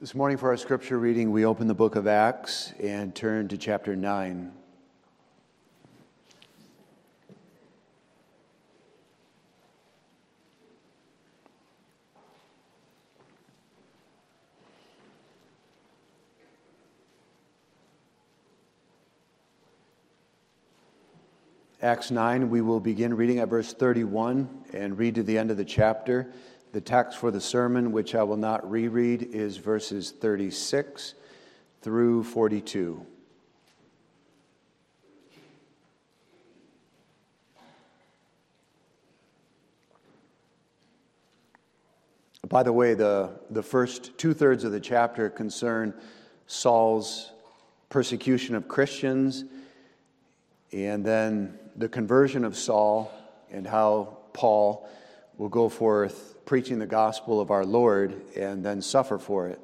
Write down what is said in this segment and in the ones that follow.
This morning, for our scripture reading, we open the book of Acts and turn to chapter 9. Acts 9, we will begin reading at verse 31 and read to the end of the chapter. The text for the sermon, which I will not reread, is verses 36 through 42. By the way, the, the first two thirds of the chapter concern Saul's persecution of Christians and then the conversion of Saul and how Paul will go forth preaching the gospel of our Lord and then suffer for it.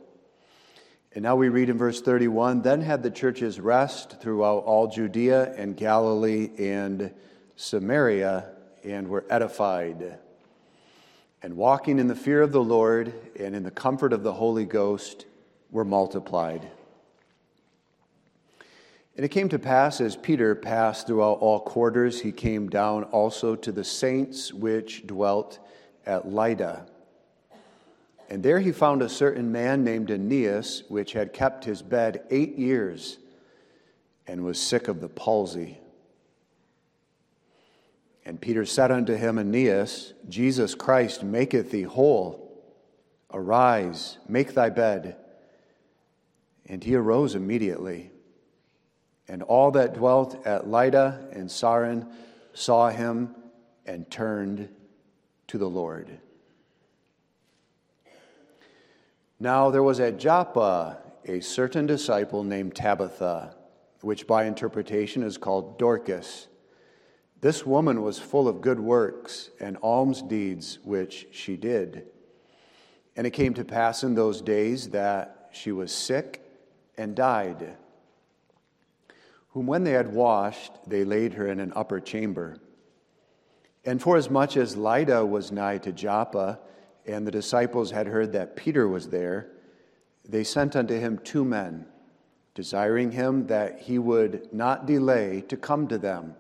And now we read in verse 31 Then had the churches rest throughout all Judea and Galilee and Samaria and were edified. And walking in the fear of the Lord and in the comfort of the Holy Ghost were multiplied. And it came to pass as Peter passed throughout all quarters, he came down also to the saints which dwelt at Lydda. And there he found a certain man named Aeneas, which had kept his bed eight years and was sick of the palsy. And Peter said unto him, Aeneas, Jesus Christ maketh thee whole. Arise, make thy bed. And he arose immediately. And all that dwelt at Lydda and Saron saw him and turned to the Lord. Now there was at Joppa a certain disciple named Tabitha, which by interpretation is called Dorcas. This woman was full of good works and alms deeds which she did. And it came to pass in those days that she was sick and died. Whom when they had washed, they laid her in an upper chamber. And forasmuch as Lydda was nigh to Joppa, and the disciples had heard that Peter was there, they sent unto him two men, desiring him that he would not delay to come to them.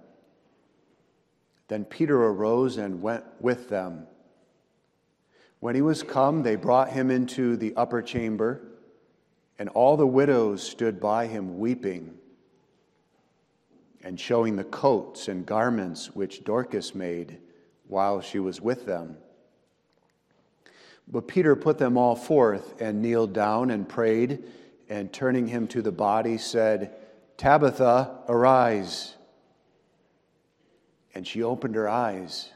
Then Peter arose and went with them. When he was come, they brought him into the upper chamber, and all the widows stood by him weeping and showing the coats and garments which Dorcas made while she was with them. But Peter put them all forth and kneeled down and prayed, and turning him to the body, said, Tabitha, arise. And she opened her eyes.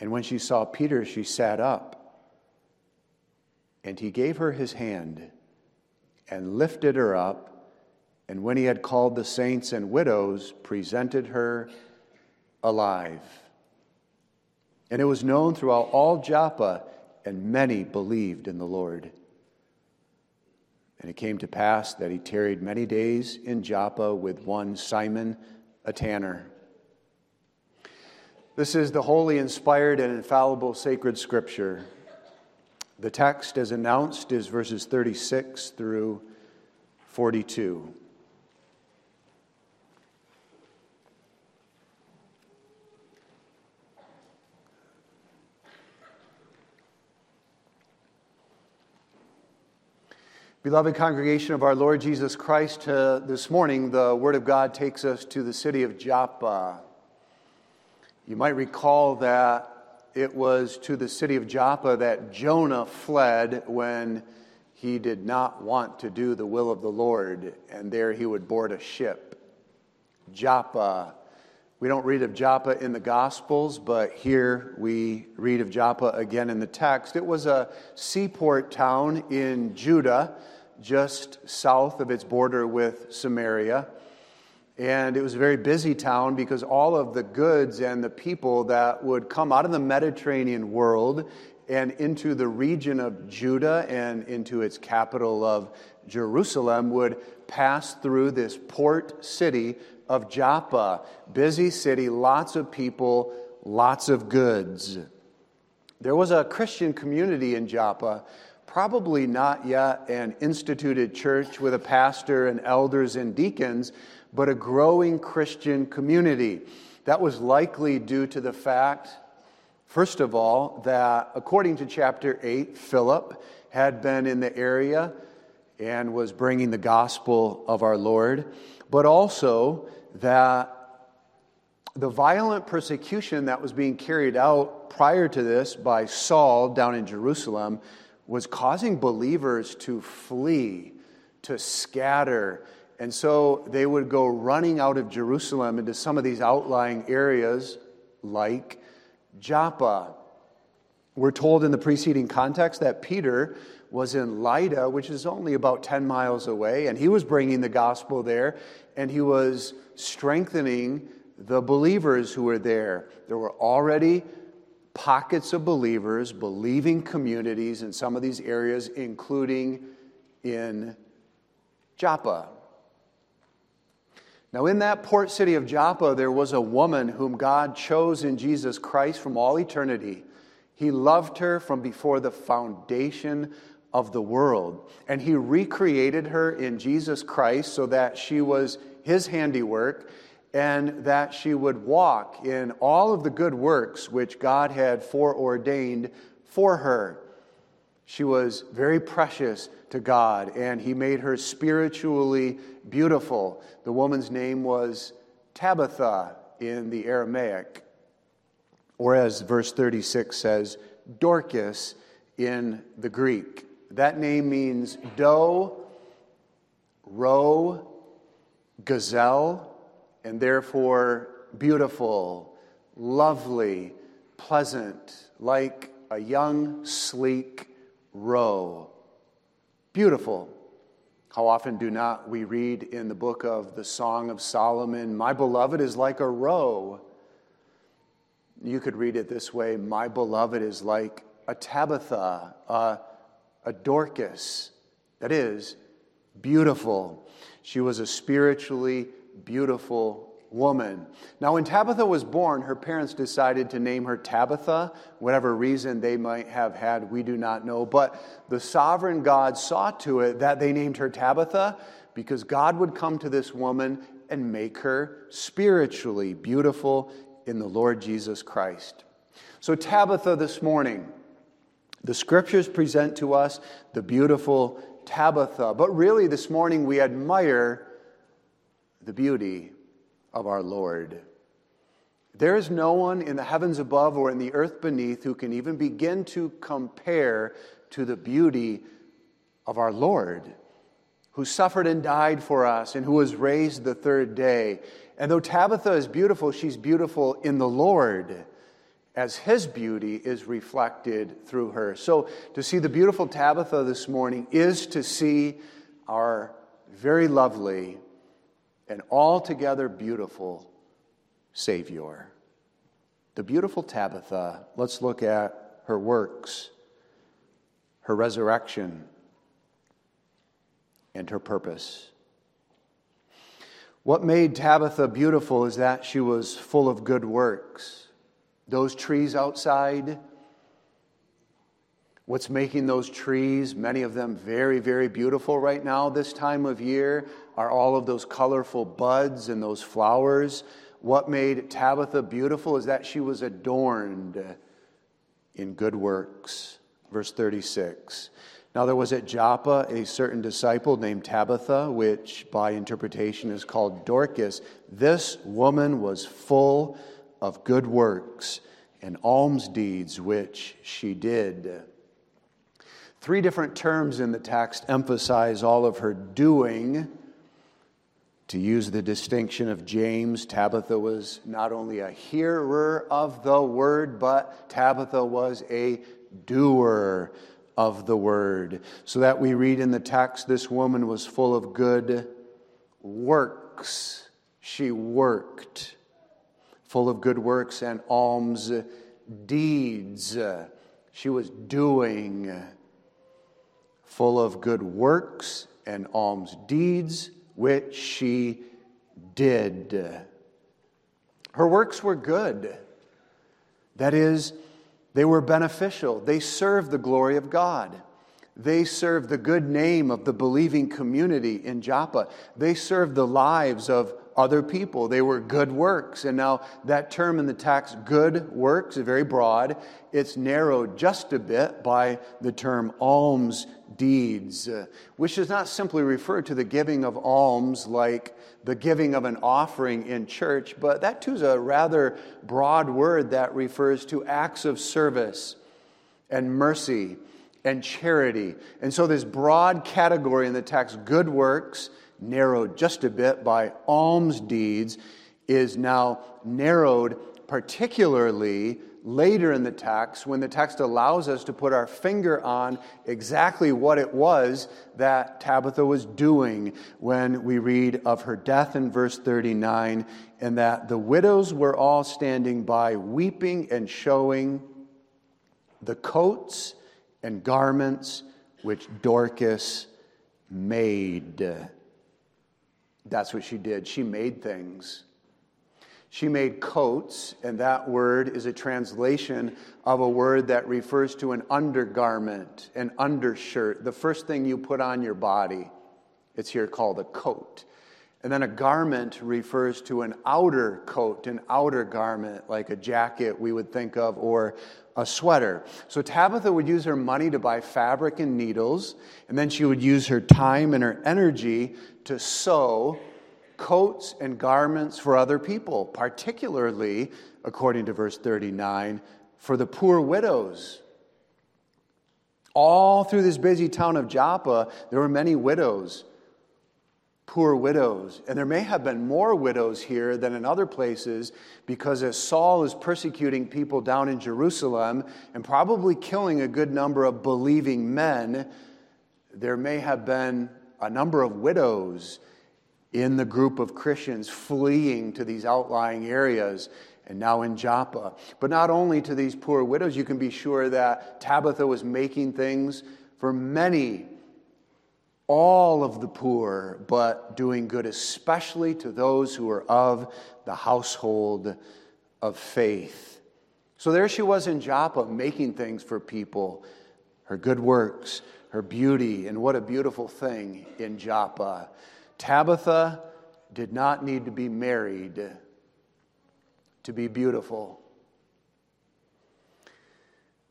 And when she saw Peter, she sat up. And he gave her his hand and lifted her up and when he had called the saints and widows, presented her alive. And it was known throughout all Joppa, and many believed in the Lord. And it came to pass that he tarried many days in Joppa with one Simon, a tanner. This is the holy, inspired, and infallible sacred scripture. The text, as announced, is verses 36 through 42. Beloved congregation of our Lord Jesus Christ, uh, this morning the Word of God takes us to the city of Joppa. You might recall that it was to the city of Joppa that Jonah fled when he did not want to do the will of the Lord, and there he would board a ship. Joppa. We don't read of Joppa in the Gospels, but here we read of Joppa again in the text. It was a seaport town in Judah just south of its border with Samaria. And it was a very busy town because all of the goods and the people that would come out of the Mediterranean world and into the region of Judah and into its capital of Jerusalem would pass through this port city of Joppa. Busy city, lots of people, lots of goods. There was a Christian community in Joppa probably not yet an instituted church with a pastor and elders and deacons, but a growing Christian community. That was likely due to the fact, first of all, that according to chapter 8, Philip had been in the area and was bringing the gospel of our Lord, but also that the violent persecution that was being carried out prior to this by Saul down in Jerusalem was causing believers to flee, to scatter. And so they would go running out of Jerusalem into some of these outlying areas like Joppa. We're told in the preceding context that Peter was in Lydda, which is only about 10 miles away, and he was bringing the gospel there, and he was strengthening the believers who were there. There were already pockets of believers, believing communities in some of these areas, including in Joppa. Now, in that port city of Joppa, there was a woman whom God chose in Jesus Christ from all eternity. He loved her from before the foundation of the world. And He recreated her in Jesus Christ so that she was His handiwork and that she would walk in all of the good works which God had foreordained for her. She was very precious to God, and He made her spiritually beautiful. The woman's name was Tabitha in the Aramaic, or as verse 36 says, Dorcas in the Greek. That name means doe, roe, gazelle, and therefore beautiful, lovely, pleasant, like a young, sleek roe. Beautiful. How often do not we read in the book of the Song of Solomon, My beloved is like a roe? You could read it this way My beloved is like a Tabitha, a, a Dorcas. That is, beautiful. She was a spiritually beautiful woman. Now, when Tabitha was born, her parents decided to name her Tabitha. Whatever reason they might have had, we do not know. But the sovereign God saw to it that they named her Tabitha because God would come to this woman and make her spiritually beautiful in the Lord Jesus Christ. So, Tabitha, this morning, the scriptures present to us the beautiful Tabitha. But really, this morning, we admire the beauty of our Lord. There is no one in the heavens above or in the earth beneath who can even begin to compare to the beauty of our Lord, who suffered and died for us and who was raised the third day. And though Tabitha is beautiful, she's beautiful in the Lord as his beauty is reflected through her. So to see the beautiful Tabitha this morning is to see our very lovely an altogether beautiful Savior. The beautiful Tabitha, let's look at her works, her resurrection, and her purpose. What made Tabitha beautiful is that she was full of good works. Those trees outside, What's making those trees, many of them very, very beautiful right now this time of year, are all of those colorful buds and those flowers. What made Tabitha beautiful is that she was adorned in good works. Verse 36. Now there was at Joppa a certain disciple named Tabitha, which by interpretation is called Dorcas. This woman was full of good works and alms deeds which she did. Three different terms in the text emphasize all of her doing. To use the distinction of James, Tabitha was not only a hearer of the word, but Tabitha was a doer of the word. So that we read in the text, this woman was full of good works. She worked, full of good works and alms deeds. She was doing full of good works and alms deeds, which she did. Her works were good. That is, they were beneficial. They served the glory of God. They served the good name of the believing community in Joppa. They served the lives of other people. They were good works. And now that term in the text, good works, is very broad. It's narrowed just a bit by the term alms deeds, uh, which does not simply refer to the giving of alms like the giving of an offering in church, but that too is a rather broad word that refers to acts of service and mercy and charity. And so, this broad category in the text, good works, narrowed just a bit by alms deeds, is now narrowed particularly later in the text when the text allows us to put our finger on exactly what it was that Tabitha was doing when we read of her death in verse 39 and that the widows were all standing by weeping and showing the coats and garments which Dorcas made. That's what she did. She made things. She made coats, and that word is a translation of a word that refers to an undergarment, an undershirt, the first thing you put on your body. It's here called a coat. And then a garment refers to an outer coat, an outer garment, like a jacket we would think of, or a sweater. So Tabitha would use her money to buy fabric and needles, and then she would use her time and her energy to sew coats and garments for other people, particularly, according to verse 39, for the poor widows. All through this busy town of Joppa, there were many widows poor widows. And there may have been more widows here than in other places because as Saul is persecuting people down in Jerusalem and probably killing a good number of believing men, there may have been a number of widows in the group of Christians fleeing to these outlying areas and now in Joppa. But not only to these poor widows, you can be sure that Tabitha was making things for many all of the poor, but doing good especially to those who are of the household of faith. So there she was in Joppa making things for people, her good works, her beauty, and what a beautiful thing in Joppa. Tabitha did not need to be married to be beautiful.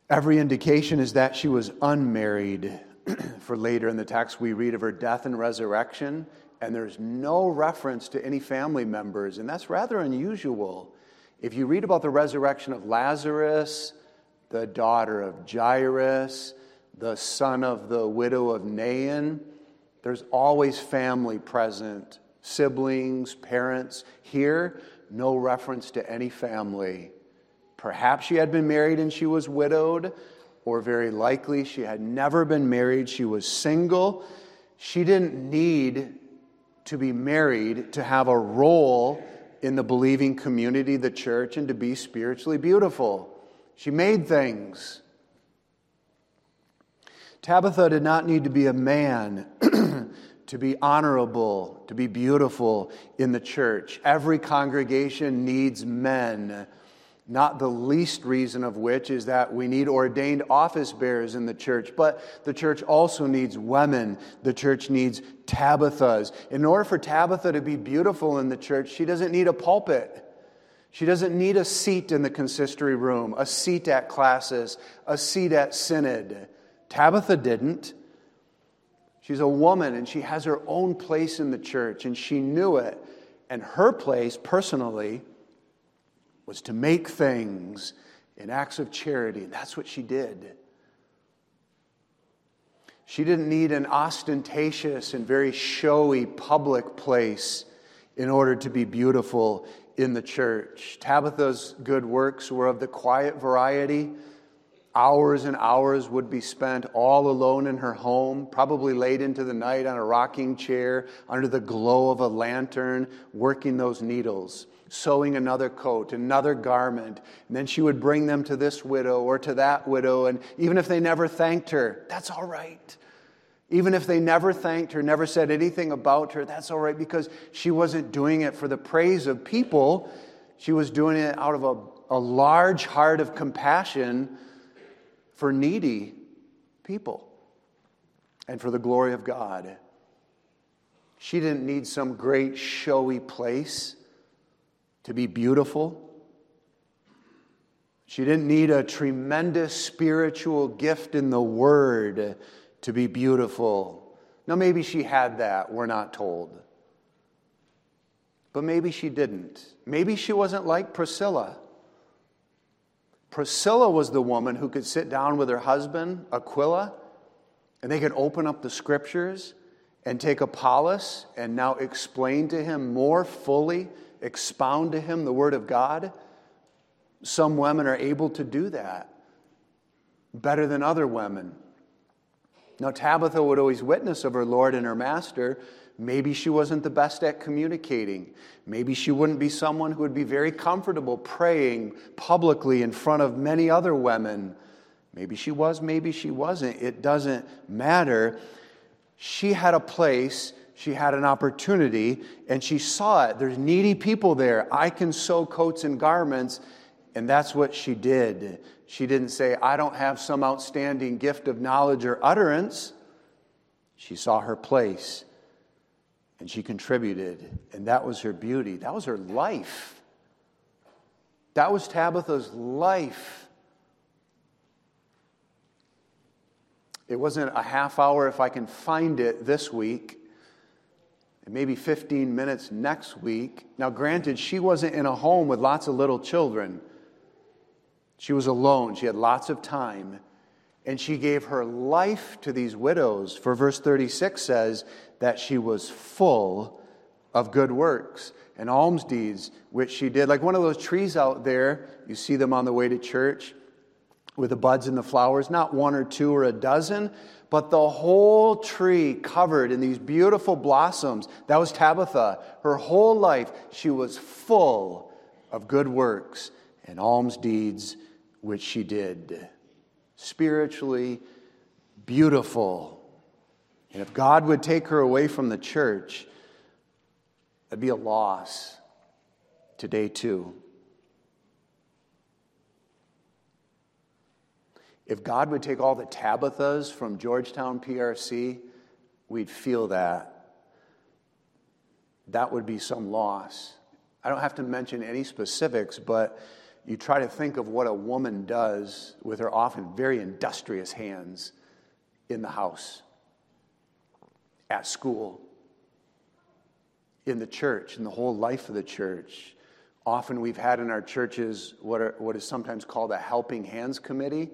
Every indication is that she was unmarried for later in the text, we read of her death and resurrection, and there's no reference to any family members, and that's rather unusual. If you read about the resurrection of Lazarus, the daughter of Jairus, the son of the widow of Nain, there's always family present, siblings, parents. Here, no reference to any family. Perhaps she had been married and she was widowed or very likely she had never been married. She was single. She didn't need to be married to have a role in the believing community, the church, and to be spiritually beautiful. She made things. Tabitha did not need to be a man to be honorable, to be beautiful in the church. Every congregation needs men not the least reason of which is that we need ordained office bearers in the church, but the church also needs women. The church needs Tabithas. In order for Tabitha to be beautiful in the church, she doesn't need a pulpit. She doesn't need a seat in the consistory room, a seat at classis, a seat at synod. Tabitha didn't. She's a woman and she has her own place in the church, and she knew it. And her place, personally, was to make things in acts of charity. And that's what she did. She didn't need an ostentatious and very showy public place in order to be beautiful in the church. Tabitha's good works were of the quiet variety. Hours and hours would be spent all alone in her home, probably late into the night on a rocking chair under the glow of a lantern, working those needles sewing another coat, another garment. And then she would bring them to this widow or to that widow. And even if they never thanked her, that's all right. Even if they never thanked her, never said anything about her, that's all right because she wasn't doing it for the praise of people. She was doing it out of a, a large heart of compassion for needy people. and for the glory of God. She didn't need some great showy place to be beautiful. She didn't need a tremendous spiritual gift in the Word to be beautiful. Now, maybe she had that, we're not told. But maybe she didn't. Maybe she wasn't like Priscilla. Priscilla was the woman who could sit down with her husband, Aquila, and they could open up the scriptures and take Apollos and now explain to him more fully, expound to him the Word of God. Some women are able to do that better than other women. Now, Tabitha would always witness of her Lord and her Master. Maybe she wasn't the best at communicating. Maybe she wouldn't be someone who would be very comfortable praying publicly in front of many other women. Maybe she was, maybe she wasn't. It doesn't matter. She had a place, she had an opportunity, and she saw it. There's needy people there. I can sew coats and garments. And that's what she did. She didn't say, I don't have some outstanding gift of knowledge or utterance. She saw her place and she contributed. And that was her beauty. That was her life. That was Tabitha's life. It wasn't a half hour if I can find it this week and maybe 15 minutes next week. Now, granted, she wasn't in a home with lots of little children. She was alone, she had lots of time, and she gave her life to these widows. For verse 36 says that she was full of good works and alms deeds, which she did. Like one of those trees out there, you see them on the way to church with the buds and the flowers, not one or two or a dozen, but the whole tree covered in these beautiful blossoms. That was Tabitha. Her whole life, she was full of good works and alms deeds which she did. Spiritually beautiful. And if God would take her away from the church, that'd be a loss today, too. If God would take all the Tabithas from Georgetown PRC, we'd feel that. That would be some loss. I don't have to mention any specifics, but you try to think of what a woman does with her often very industrious hands in the house, at school, in the church, in the whole life of the church. Often we've had in our churches what, are, what is sometimes called a helping hands committee.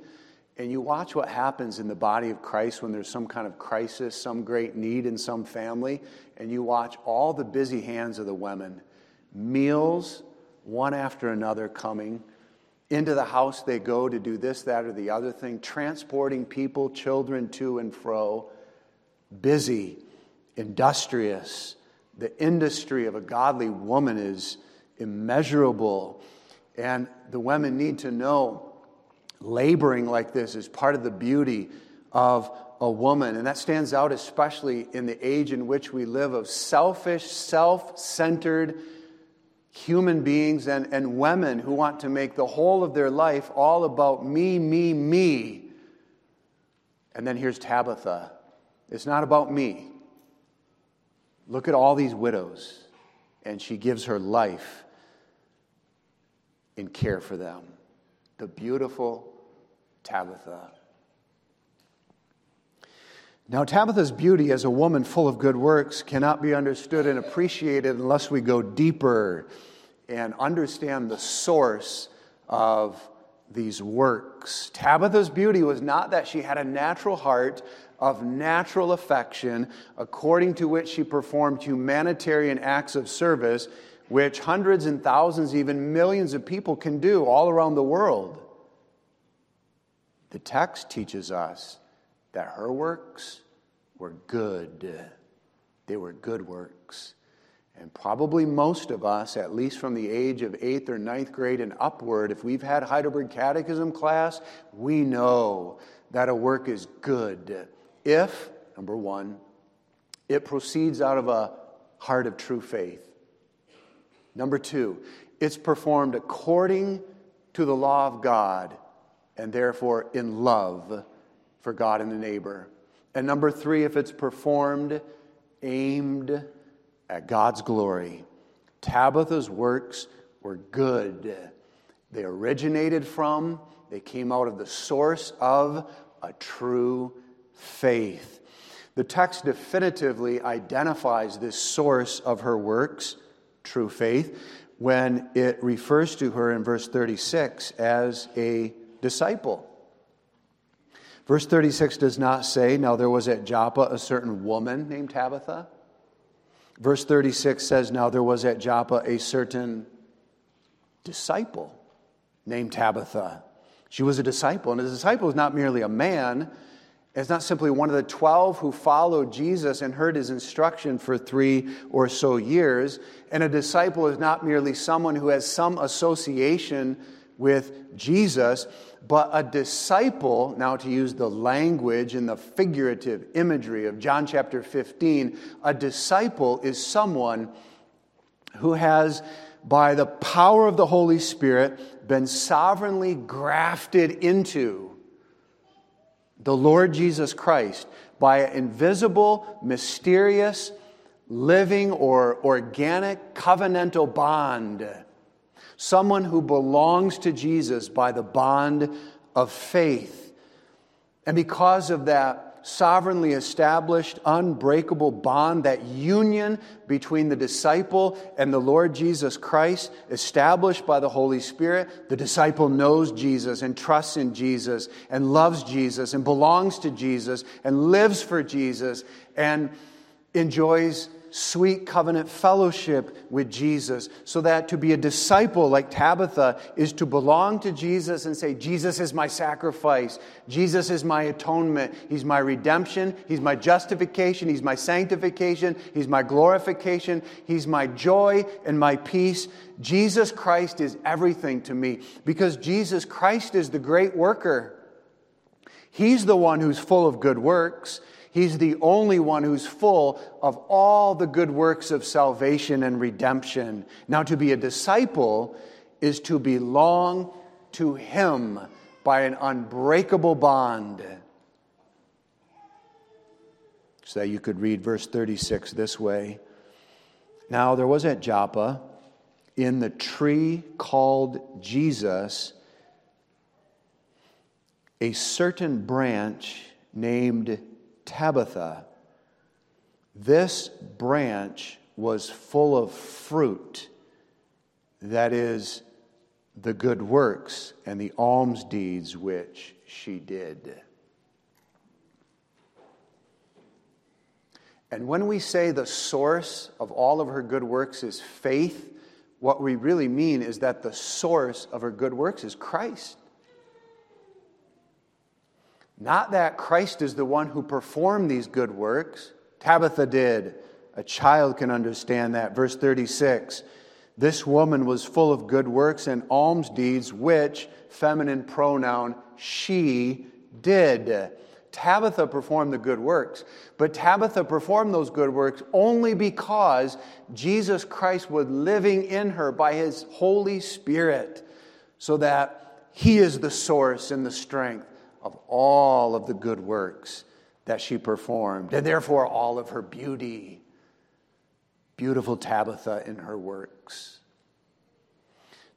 And you watch what happens in the body of Christ when there's some kind of crisis, some great need in some family, and you watch all the busy hands of the women. Meals, one after another coming. Into the house they go to do this, that, or the other thing, transporting people, children to and fro. Busy, industrious. The industry of a godly woman is immeasurable. And the women need to know laboring like this is part of the beauty of a woman. And that stands out especially in the age in which we live of selfish, self centered human beings and, and women who want to make the whole of their life all about me, me, me. And then here's Tabitha. It's not about me. Look at all these widows. And she gives her life in care for them. The beautiful Tabitha. Now, Tabitha's beauty as a woman full of good works cannot be understood and appreciated unless we go deeper and understand the source of these works. Tabitha's beauty was not that she had a natural heart of natural affection, according to which she performed humanitarian acts of service, which hundreds and thousands, even millions of people can do all around the world. The text teaches us that her works were good. They were good works. And probably most of us, at least from the age of eighth or ninth grade and upward, if we've had Heidelberg Catechism class, we know that a work is good if, number one, it proceeds out of a heart of true faith. Number two, it's performed according to the law of God and therefore in love for God and the neighbor. And number three, if it's performed aimed at God's glory. Tabitha's works were good. They originated from, they came out of the source of a true faith. The text definitively identifies this source of her works, true faith, when it refers to her in verse 36 as a disciple. Verse 36 does not say, Now there was at Joppa a certain woman named Tabitha. Verse 36 says, Now there was at Joppa a certain disciple named Tabitha. She was a disciple, and a disciple is not merely a man, it's not simply one of the 12 who followed Jesus and heard his instruction for three or so years. And a disciple is not merely someone who has some association with Jesus, but a disciple, now to use the language and the figurative imagery of John chapter 15, a disciple is someone who has, by the power of the Holy Spirit, been sovereignly grafted into the Lord Jesus Christ by an invisible, mysterious, living, or organic covenantal bond someone who belongs to Jesus by the bond of faith. And because of that sovereignly established, unbreakable bond, that union between the disciple and the Lord Jesus Christ, established by the Holy Spirit, the disciple knows Jesus and trusts in Jesus and loves Jesus and belongs to Jesus and lives for Jesus and enjoys sweet covenant fellowship with Jesus, so that to be a disciple like Tabitha is to belong to Jesus and say, Jesus is my sacrifice, Jesus is my atonement, He's my redemption, He's my justification, He's my sanctification, He's my glorification, He's my joy and my peace. Jesus Christ is everything to me because Jesus Christ is the great worker. He's the one who's full of good works. He's the only one who's full of all the good works of salvation and redemption. Now, to be a disciple is to belong to Him by an unbreakable bond. So you could read verse 36 this way Now there was at Joppa, in the tree called Jesus, a certain branch named Tabitha, this branch was full of fruit, that is, the good works and the alms deeds which she did. And when we say the source of all of her good works is faith, what we really mean is that the source of her good works is Christ. Not that Christ is the one who performed these good works. Tabitha did. A child can understand that. Verse 36 This woman was full of good works and alms deeds, which, feminine pronoun, she did. Tabitha performed the good works, but Tabitha performed those good works only because Jesus Christ was living in her by his Holy Spirit, so that he is the source and the strength of all of the good works that she performed, and therefore all of her beauty. Beautiful Tabitha in her works.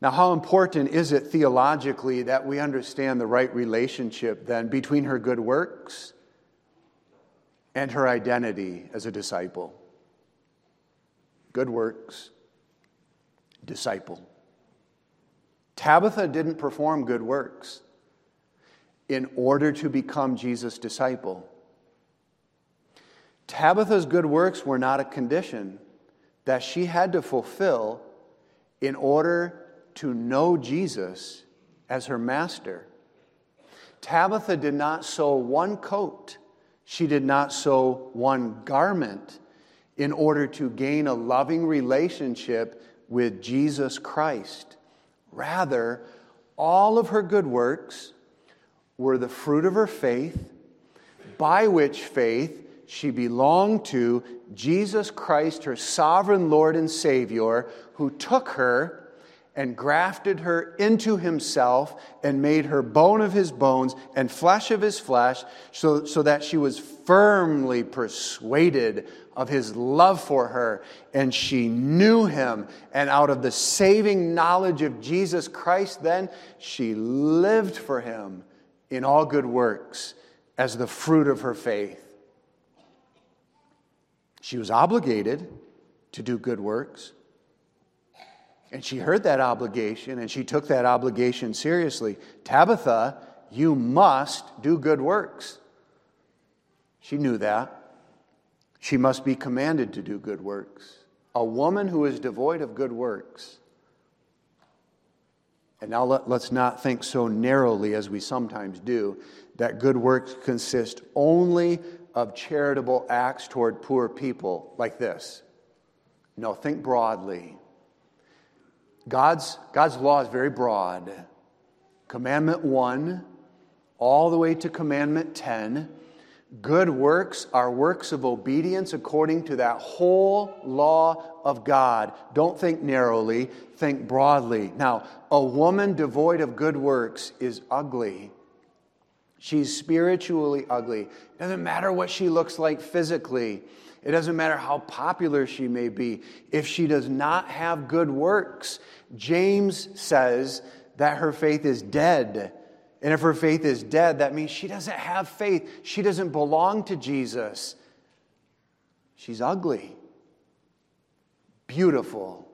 Now, how important is it theologically that we understand the right relationship then between her good works and her identity as a disciple? Good works, disciple. Tabitha didn't perform good works in order to become Jesus' disciple. Tabitha's good works were not a condition that she had to fulfill in order to know Jesus as her master. Tabitha did not sew one coat, she did not sew one garment in order to gain a loving relationship with Jesus Christ. Rather, all of her good works were the fruit of her faith, by which faith she belonged to Jesus Christ, her sovereign Lord and Savior, who took her and grafted her into himself and made her bone of his bones and flesh of his flesh, so, so that she was firmly persuaded of his love for her. And she knew him. And out of the saving knowledge of Jesus Christ, then she lived for him in all good works as the fruit of her faith. She was obligated to do good works. And she heard that obligation and she took that obligation seriously. Tabitha, you must do good works. She knew that. She must be commanded to do good works. A woman who is devoid of good works. And now let, us not think so narrowly as we sometimes do that good works consist only of charitable acts toward poor people like this. No, think broadly. God's, God's law is very broad. Commandment 1, all the way to Commandment 10. Good works are works of obedience according to that whole law of God. Don't think narrowly, think broadly. Now, a woman devoid of good works is ugly. She's spiritually ugly. It doesn't matter what she looks like physically. It doesn't matter how popular she may be. If she does not have good works, James says that her faith is dead. And if her faith is dead, that means she doesn't have faith. She doesn't belong to Jesus. She's ugly. Beautiful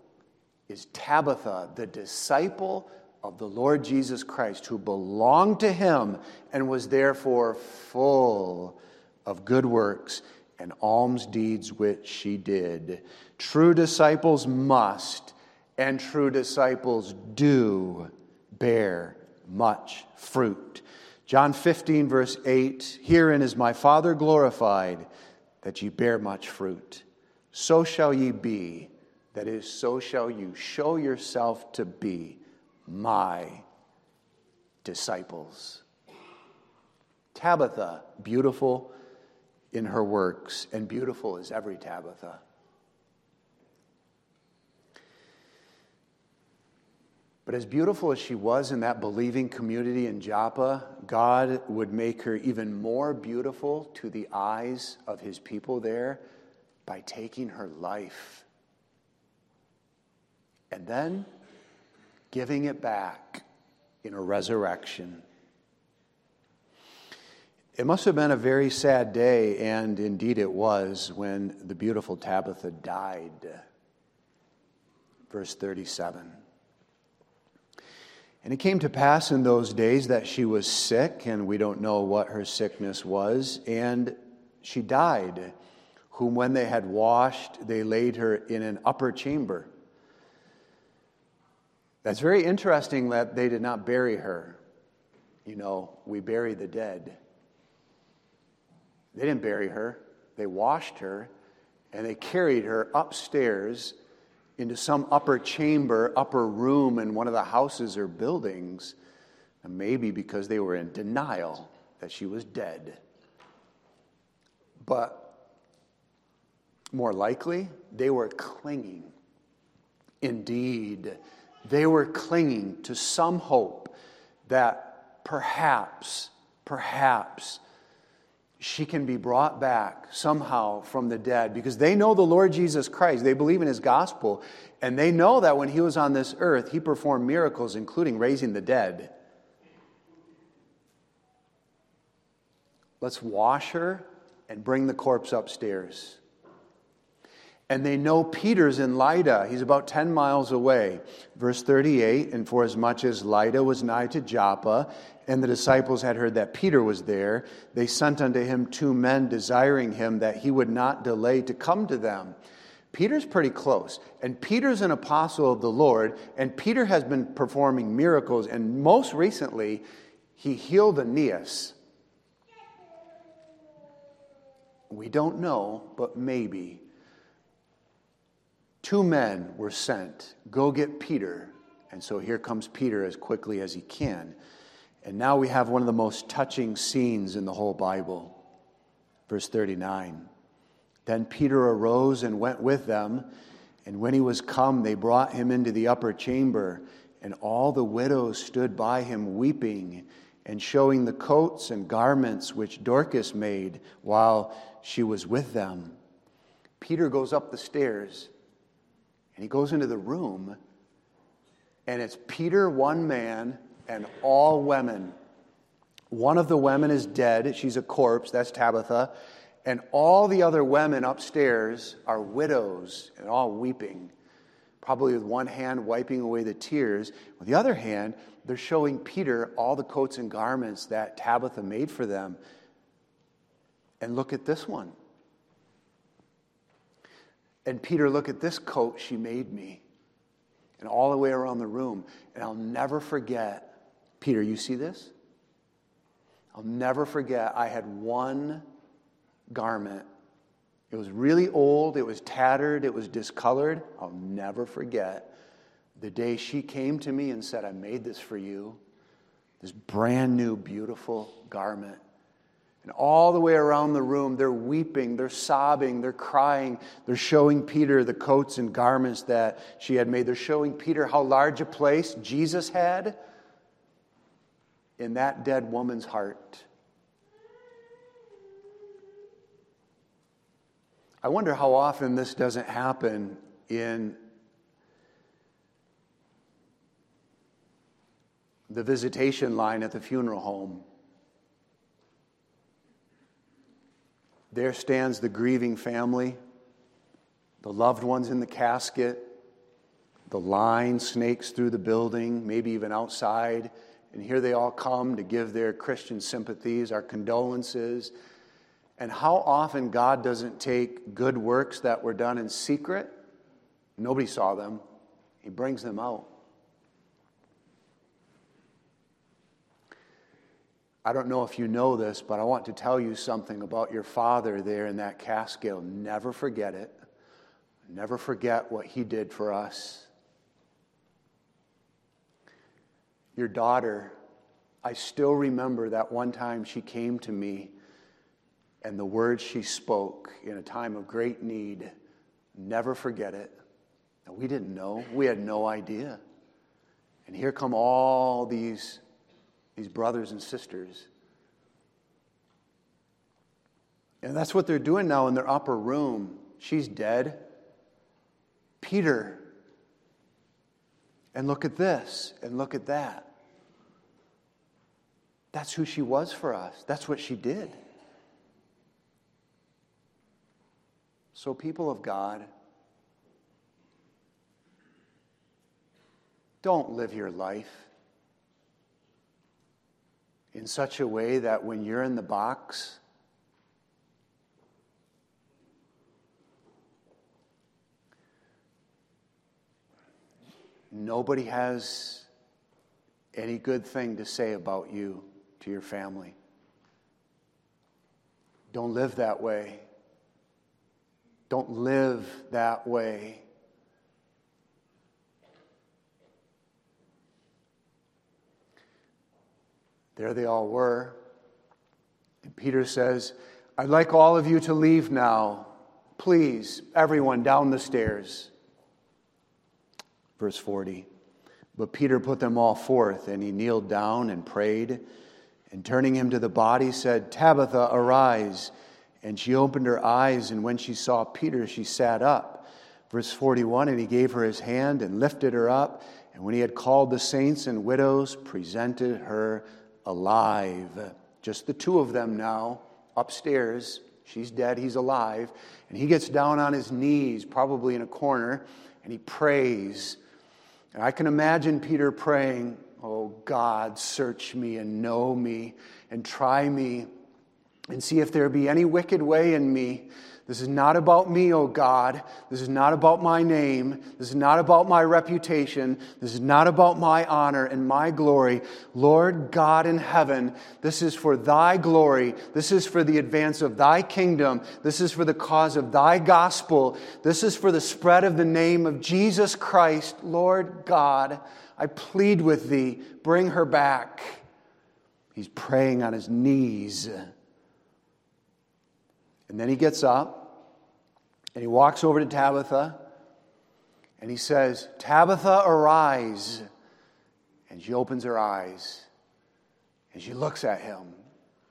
is Tabitha, the disciple of the Lord Jesus Christ, who belonged to him and was therefore full of good works and alms deeds which she did. True disciples must, and true disciples do bear much fruit. John 15, verse 8 Herein is my Father glorified, that ye bear much fruit. So shall ye be, that is, so shall you show yourself to be my disciples. Tabitha, beautiful in her works, and beautiful is every Tabitha. But as beautiful as she was in that believing community in Joppa, God would make her even more beautiful to the eyes of his people there by taking her life. And then giving it back in a resurrection. It must have been a very sad day, and indeed it was, when the beautiful Tabitha died. Verse 37. And it came to pass in those days that she was sick, and we don't know what her sickness was, and she died, whom when they had washed, they laid her in an upper chamber. That's very interesting that they did not bury her. You know, we bury the dead. They didn't bury her, they washed her, and they carried her upstairs into some upper chamber, upper room in one of the houses or buildings, and maybe because they were in denial that she was dead. But more likely, they were clinging. Indeed, they were clinging to some hope that perhaps, perhaps, she can be brought back somehow from the dead because they know the Lord Jesus Christ. They believe in his gospel. And they know that when he was on this earth, he performed miracles, including raising the dead. Let's wash her and bring the corpse upstairs. And they know Peter's in Lydda. He's about 10 miles away. Verse 38 And for as much as Lydda was nigh to Joppa, and the disciples had heard that Peter was there, they sent unto him two men, desiring him that he would not delay to come to them. Peter's pretty close, and Peter's an apostle of the Lord, and Peter has been performing miracles, and most recently, he healed Aeneas. We don't know, but maybe. Two men were sent. Go get Peter. And so here comes Peter as quickly as he can. And now we have one of the most touching scenes in the whole Bible. Verse 39. Then Peter arose and went with them, And when he was come, they brought him into the upper chamber, and all the widows stood by him weeping and showing the coats and garments which Dorcas made while she was with them. Peter goes up the stairs and he goes into the room, and it's Peter, one man, and all women. One of the women is dead. She's a corpse. That's Tabitha. And all the other women upstairs are widows and all weeping, probably with one hand wiping away the tears. With the other hand, they're showing Peter all the coats and garments that Tabitha made for them. And look at this one. And Peter, look at this coat she made me. And all the way around the room. And I'll never forget. Peter, you see this? I'll never forget. I had one garment. It was really old, it was tattered, it was discolored. I'll never forget the day she came to me and said, I made this for you. This brand new, beautiful garment. And all the way around the room, they're weeping, they're sobbing, they're crying. They're showing Peter the coats and garments that she had made. They're showing Peter how large a place Jesus had in that dead woman's heart. I wonder how often this doesn't happen in the visitation line at the funeral home. There stands the grieving family, the loved ones in the casket. The line snakes through the building, maybe even outside. And here they all come to give their Christian sympathies, our condolences. And how often God doesn't take good works that were done in secret, nobody saw them, He brings them out. I don't know if you know this, but I want to tell you something about your father there in that casket. Never forget it. Never forget what he did for us. Your daughter, I still remember that one time she came to me and the words she spoke in a time of great need. Never forget it. we didn't know, we had no idea. And here come all these these brothers and sisters. And that's what they're doing now in their upper room. She's dead. Peter. And look at this, and look at that. That's who she was for us. That's what she did. So, people of God, don't live your life in such a way that when you're in the box, nobody has any good thing to say about you to your family. Don't live that way. Don't live that way. There they all were. And Peter says, I'd like all of you to leave now. Please, everyone down the stairs. Verse 40. But Peter put them all forth, and he kneeled down and prayed. And turning him to the body, said, Tabitha, arise. And she opened her eyes, and when she saw Peter, she sat up. Verse 41 And he gave her his hand and lifted her up. And when he had called the saints and widows, presented her alive. Just the two of them now upstairs. She's dead, he's alive. And he gets down on his knees, probably in a corner, and he prays. And I can imagine Peter praying, Oh God, search me and know me and try me and see if there be any wicked way in me this is not about me, O oh God. This is not about my name. This is not about my reputation. This is not about my honor and my glory. Lord God in heaven, this is for thy glory. This is for the advance of thy kingdom. This is for the cause of thy gospel. This is for the spread of the name of Jesus Christ. Lord God, I plead with thee, bring her back. He's praying on his knees. And then he gets up and he walks over to Tabitha And he says, Tabitha, arise. And she opens her eyes and she looks at him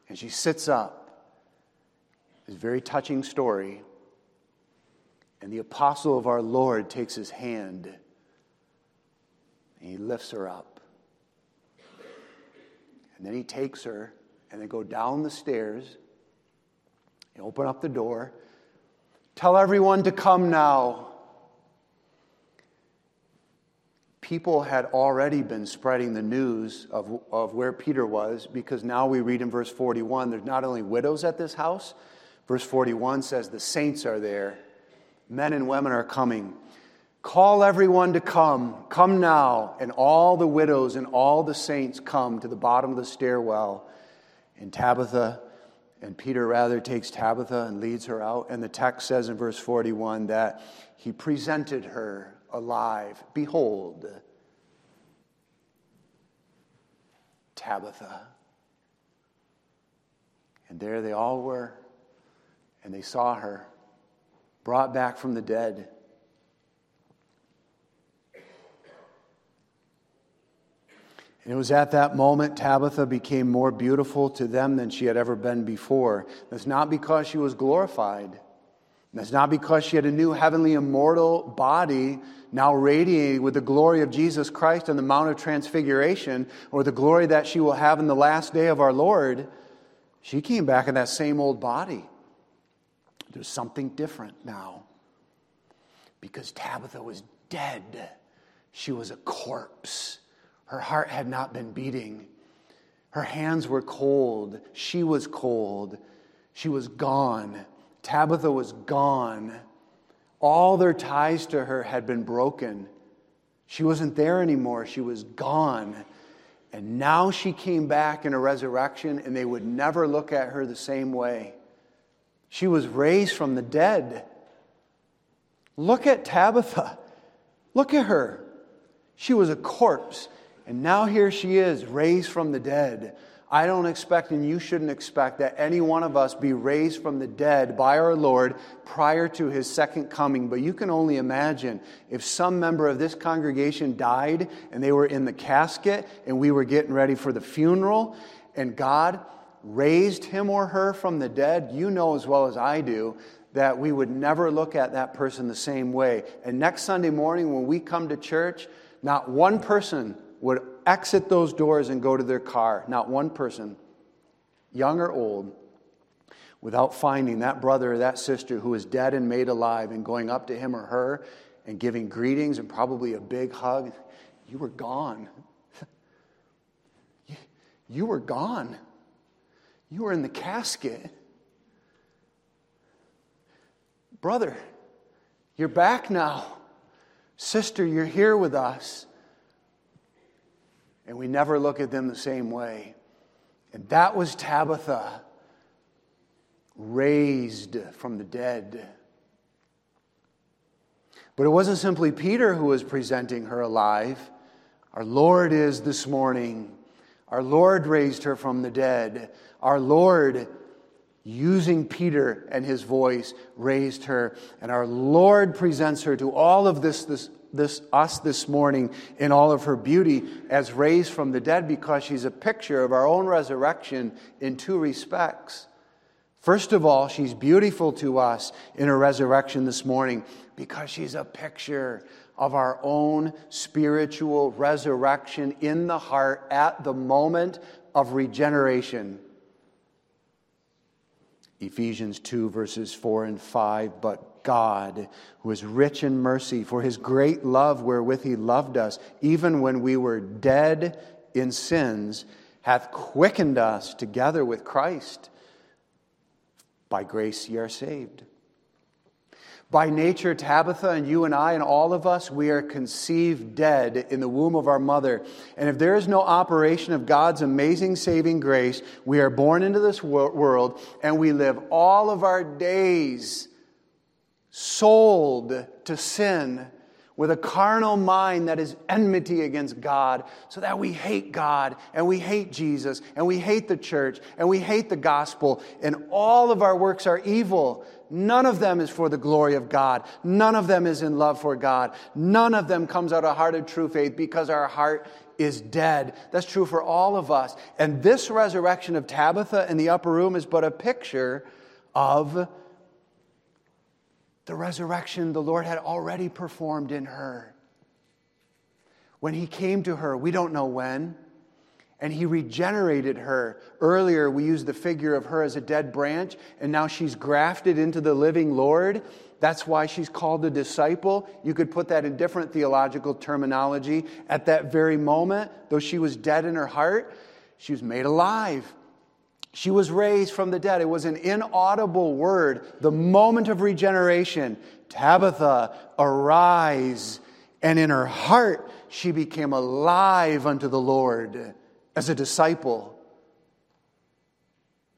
and she sits up. It's a very touching story. And the apostle of our Lord takes his hand and he lifts her up. And then he takes her and they go down the stairs and open up the door. Tell everyone to come now. People had already been spreading the news of, of where Peter was because now we read in verse 41 there's not only widows at this house, verse 41 says the saints are there, men and women are coming. Call everyone to come. Come now. And all the widows and all the saints come to the bottom of the stairwell. And Tabitha, and Peter rather takes Tabitha and leads her out. And the text says in verse 41 that he presented her alive. Behold, Tabitha. And there they all were. And they saw her brought back from the dead. And it was at that moment Tabitha became more beautiful to them than she had ever been before. That's not because she was glorified. That's not because she had a new heavenly immortal body now radiating with the glory of Jesus Christ on the Mount of Transfiguration or the glory that she will have in the last day of our Lord. She came back in that same old body. There's something different now because Tabitha was dead, she was a corpse. Her heart had not been beating. Her hands were cold. She was cold. She was gone. Tabitha was gone. All their ties to her had been broken. She wasn't there anymore. She was gone. And now she came back in a resurrection, and they would never look at her the same way. She was raised from the dead. Look at Tabitha. Look at her. She was a corpse. And now here she is, raised from the dead. I don't expect, and you shouldn't expect, that any one of us be raised from the dead by our Lord prior to his second coming. But you can only imagine if some member of this congregation died and they were in the casket and we were getting ready for the funeral and God raised him or her from the dead, you know as well as I do that we would never look at that person the same way. And next Sunday morning when we come to church, not one person would exit those doors and go to their car, not one person, young or old, without finding that brother or that sister who is dead and made alive and going up to him or her and giving greetings and probably a big hug. You were gone. You were gone. You were in the casket. Brother, you're back now. Sister, you're here with us and we never look at them the same way. And that was Tabitha, raised from the dead. But it wasn't simply Peter who was presenting her alive. Our Lord is this morning. Our Lord raised her from the dead. Our Lord, using Peter and his voice, raised her. And our Lord presents her to all of this, this this, us this morning in all of her beauty as raised from the dead because she's a picture of our own resurrection in two respects. First of all, she's beautiful to us in her resurrection this morning because she's a picture of our own spiritual resurrection in the heart at the moment of regeneration. Ephesians 2, verses 4 and 5. But God, who is rich in mercy, for his great love wherewith he loved us, even when we were dead in sins, hath quickened us together with Christ. By grace ye are saved. By nature, Tabitha and you and I and all of us, we are conceived dead in the womb of our mother. And if there is no operation of God's amazing saving grace, we are born into this world and we live all of our days sold to sin. with a carnal mind that is enmity against God, so that we hate God and we hate Jesus and we hate the church and we hate the gospel, and all of our works are evil. None of them is for the glory of God. None of them is in love for God. None of them comes out of a heart of true faith because our heart is dead. That's true for all of us. And this resurrection of Tabitha in the upper room is but a picture of the resurrection the Lord had already performed in her. When he came to her, we don't know when, and he regenerated her. Earlier, we used the figure of her as a dead branch, and now she's grafted into the living Lord. That's why she's called a disciple. You could put that in different theological terminology. At that very moment, though she was dead in her heart, she was made alive. She was raised from the dead. It was an inaudible word. The moment of regeneration, Tabitha, arise. And in her heart, she became alive unto the Lord as a disciple.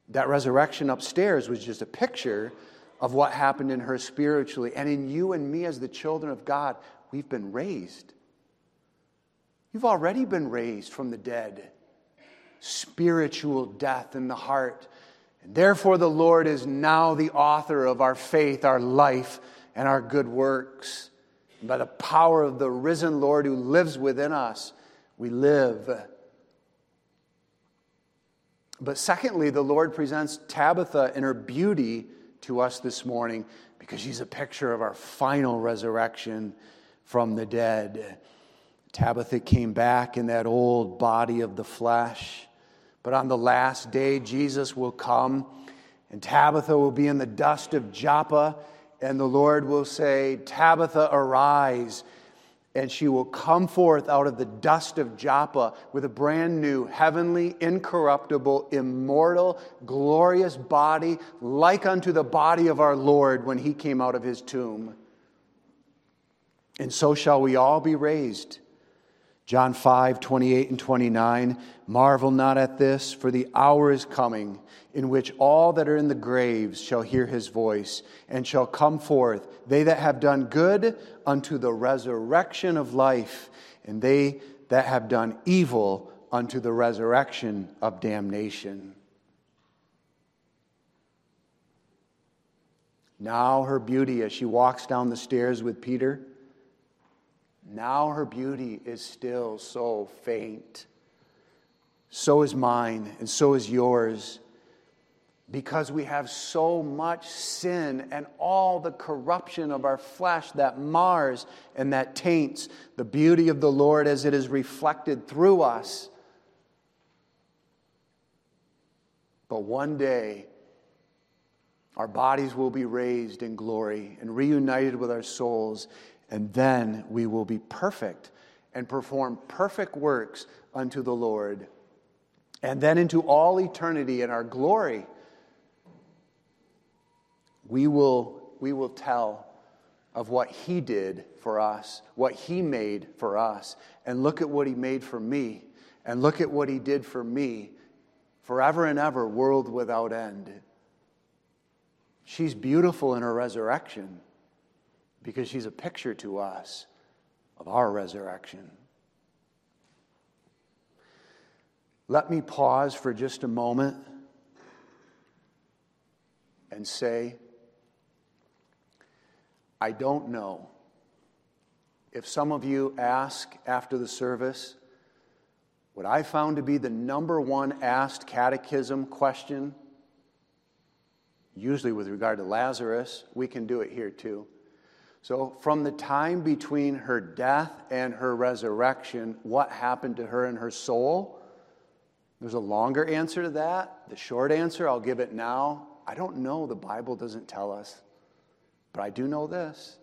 That resurrection upstairs was just a picture of what happened in her spiritually. And in you and me, as the children of God, we've been raised. You've already been raised from the dead spiritual death in the heart. And therefore, the Lord is now the author of our faith, our life, and our good works. And by the power of the risen Lord who lives within us, we live. But secondly, the Lord presents Tabitha in her beauty to us this morning because she's a picture of our final resurrection from the dead. Tabitha came back in that old body of the flesh. But on the last day, Jesus will come, and Tabitha will be in the dust of Joppa, and the Lord will say, Tabitha, arise. And she will come forth out of the dust of Joppa with a brand new, heavenly, incorruptible, immortal, glorious body, like unto the body of our Lord when he came out of his tomb. And so shall we all be raised John 5, 28 and 29. Marvel not at this, for the hour is coming in which all that are in the graves shall hear his voice and shall come forth, they that have done good unto the resurrection of life, and they that have done evil unto the resurrection of damnation. Now her beauty as she walks down the stairs with Peter now her beauty is still so faint. So is mine, and so is yours. Because we have so much sin and all the corruption of our flesh that mars and that taints the beauty of the Lord as it is reflected through us. But one day, our bodies will be raised in glory and reunited with our souls, and then we will be perfect and perform perfect works unto the Lord. And then into all eternity in our glory, we will, we will tell of what He did for us, what He made for us. And look at what He made for me. And look at what He did for me forever and ever, world without end. She's beautiful in her resurrection because she's a picture to us of our resurrection. Let me pause for just a moment and say, I don't know if some of you ask after the service what I found to be the number one asked catechism question, usually with regard to Lazarus, we can do it here too. So, from the time between her death and her resurrection, what happened to her and her soul? There's a longer answer to that. The short answer, I'll give it now. I don't know. The Bible doesn't tell us. But I do know this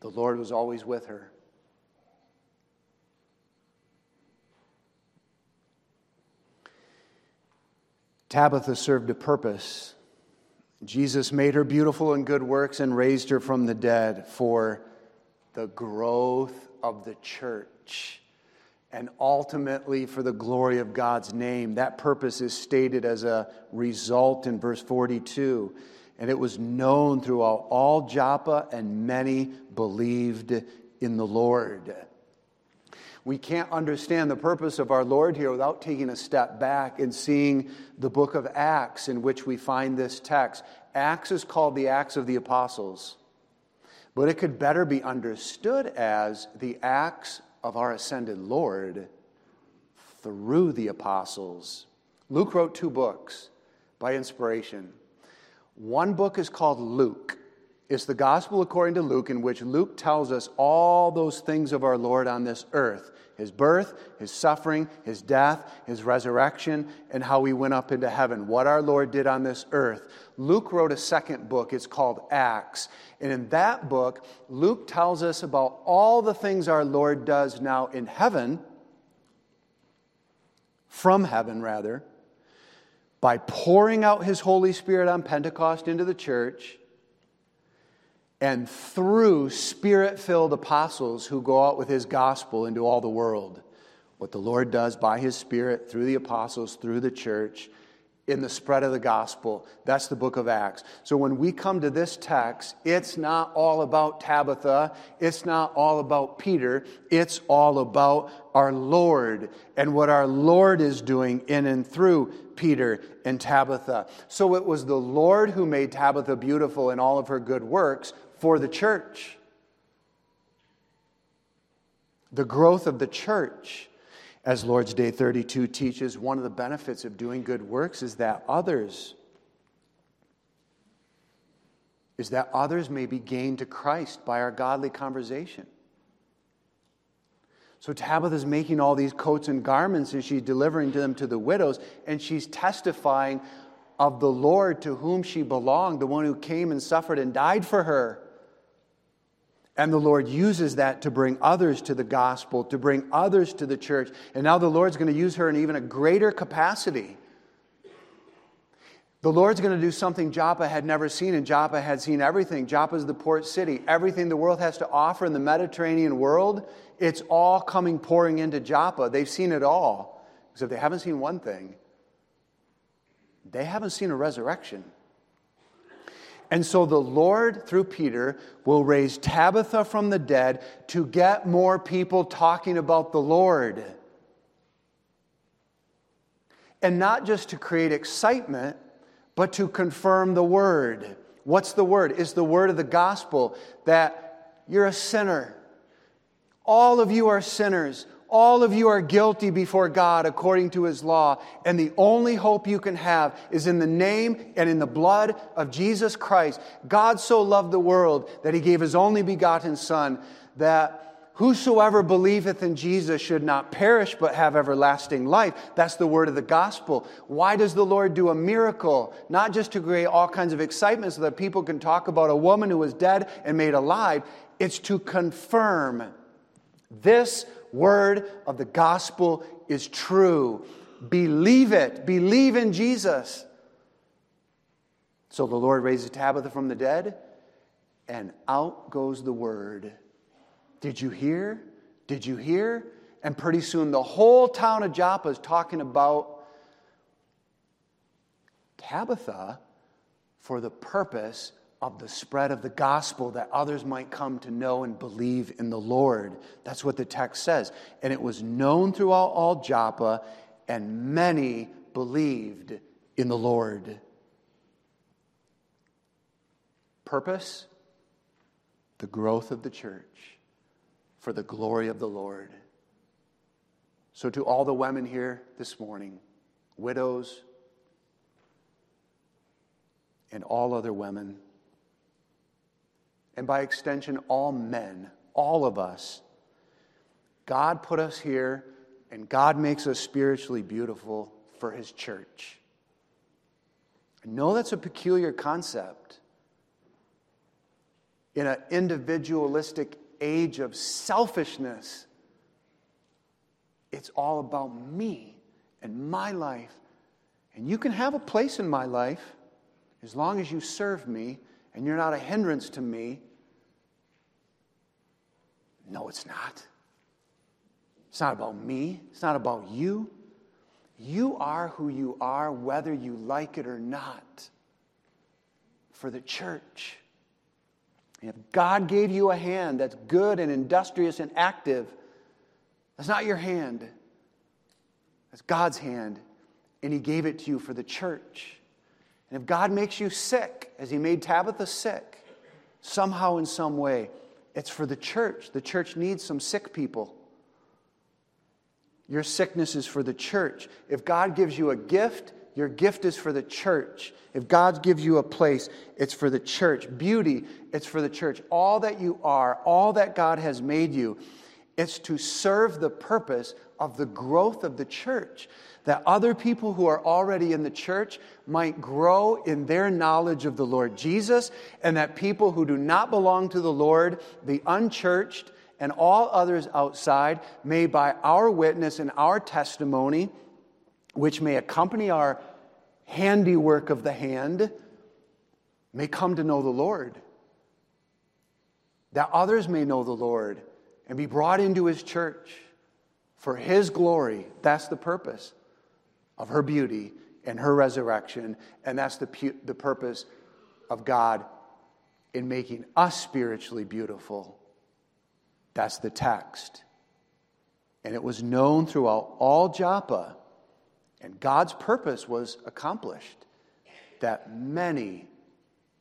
the Lord was always with her. Tabitha served a purpose Jesus made her beautiful in good works and raised her from the dead for the growth of the church and ultimately for the glory of God's name. That purpose is stated as a result in verse 42. And it was known throughout all Joppa, and many believed in the Lord. We can't understand the purpose of our Lord here without taking a step back and seeing the book of Acts in which we find this text. Acts is called the Acts of the Apostles, but it could better be understood as the Acts of our ascended Lord through the apostles. Luke wrote two books by inspiration. One book is called Luke. It's the gospel according to Luke, in which Luke tells us all those things of our Lord on this earth his birth, his suffering, his death, his resurrection, and how he went up into heaven, what our Lord did on this earth. Luke wrote a second book. It's called Acts. And in that book, Luke tells us about all the things our Lord does now in heaven, from heaven, rather, by pouring out his Holy Spirit on Pentecost into the church and through spirit filled apostles who go out with his gospel into all the world. What the Lord does by his spirit through the apostles, through the church, in the spread of the gospel. That's the book of Acts. So when we come to this text, it's not all about Tabitha, it's not all about Peter, it's all about our Lord and what our Lord is doing in and through Peter and Tabitha. So it was the Lord who made Tabitha beautiful in all of her good works for the church. The growth of the church, as Lord's Day 32 teaches, one of the benefits of doing good works is that others is that others may be gained to Christ by our godly conversation. So Tabitha's making all these coats and garments and she's delivering them to the widows and she's testifying of the Lord to whom she belonged, the one who came and suffered and died for her. And the Lord uses that to bring others to the gospel, to bring others to the church. And now the Lord's going to use her in even a greater capacity. The Lord's going to do something Joppa had never seen, and Joppa had seen everything. Joppa is the port city. Everything the world has to offer in the Mediterranean world, it's all coming pouring into Joppa. They've seen it all. Because if they haven't seen one thing, they haven't seen a resurrection. And so the Lord, through Peter, will raise Tabitha from the dead to get more people talking about the Lord. And not just to create excitement, but to confirm the word. What's the word? Is the word of the gospel that you're a sinner. All of you are sinners. All of you are guilty before God according to his law, and the only hope you can have is in the name and in the blood of Jesus Christ. God so loved the world that he gave his only begotten Son, that whosoever believeth in Jesus should not perish but have everlasting life. That's the word of the gospel. Why does the Lord do a miracle? Not just to create all kinds of excitement so that people can talk about a woman who was dead and made alive, it's to confirm this word of the gospel is true. Believe it. Believe in Jesus. So the Lord raises Tabitha from the dead, and out goes the word. Did you hear? Did you hear? And pretty soon the whole town of Joppa is talking about Tabitha for the purpose of the spread of the gospel that others might come to know and believe in the Lord. That's what the text says. And it was known throughout all Joppa, and many believed in the Lord. Purpose? The growth of the church for the glory of the Lord. So, to all the women here this morning, widows, and all other women, and by extension, all men, all of us. God put us here, and God makes us spiritually beautiful for His church. I know that's a peculiar concept. In an individualistic age of selfishness, it's all about me and my life. And you can have a place in my life as long as you serve me and you're not a hindrance to me no, it's not. It's not about me. It's not about you. You are who you are, whether you like it or not, for the church. And if God gave you a hand that's good and industrious and active, that's not your hand. That's God's hand. And He gave it to you for the church. And if God makes you sick, as He made Tabitha sick, somehow in some way, it's for the church. The church needs some sick people. Your sickness is for the church. If God gives you a gift, your gift is for the church. If God gives you a place, it's for the church. Beauty, it's for the church. All that you are, all that God has made you, it's to serve the purpose of the growth of the church. That other people who are already in the church might grow in their knowledge of the Lord Jesus, and that people who do not belong to the Lord, the unchurched, and all others outside may, by our witness and our testimony, which may accompany our handiwork of the hand, may come to know the Lord. That others may know the Lord and be brought into his church for his glory. That's the purpose of her beauty and her resurrection. And that's the, pu- the purpose of God in making us spiritually beautiful. That's the text. And it was known throughout all Joppa and God's purpose was accomplished that many,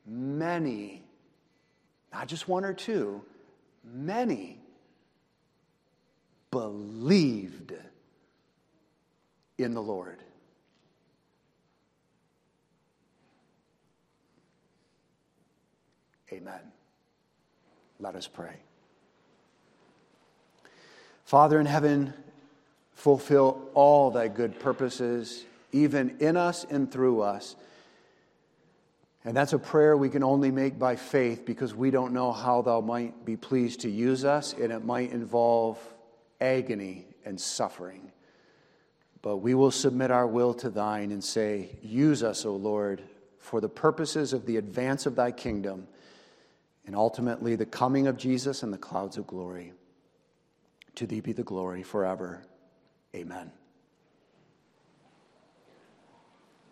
many, not just one or two, many believed in the Lord. Amen. Let us pray. Father in heaven, fulfill all thy good purposes, even in us and through us. And that's a prayer we can only make by faith because we don't know how thou might be pleased to use us, and it might involve agony and suffering. But we will submit our will to thine and say, Use us, O Lord, for the purposes of the advance of thy kingdom and ultimately the coming of Jesus and the clouds of glory. To thee be the glory forever. Amen.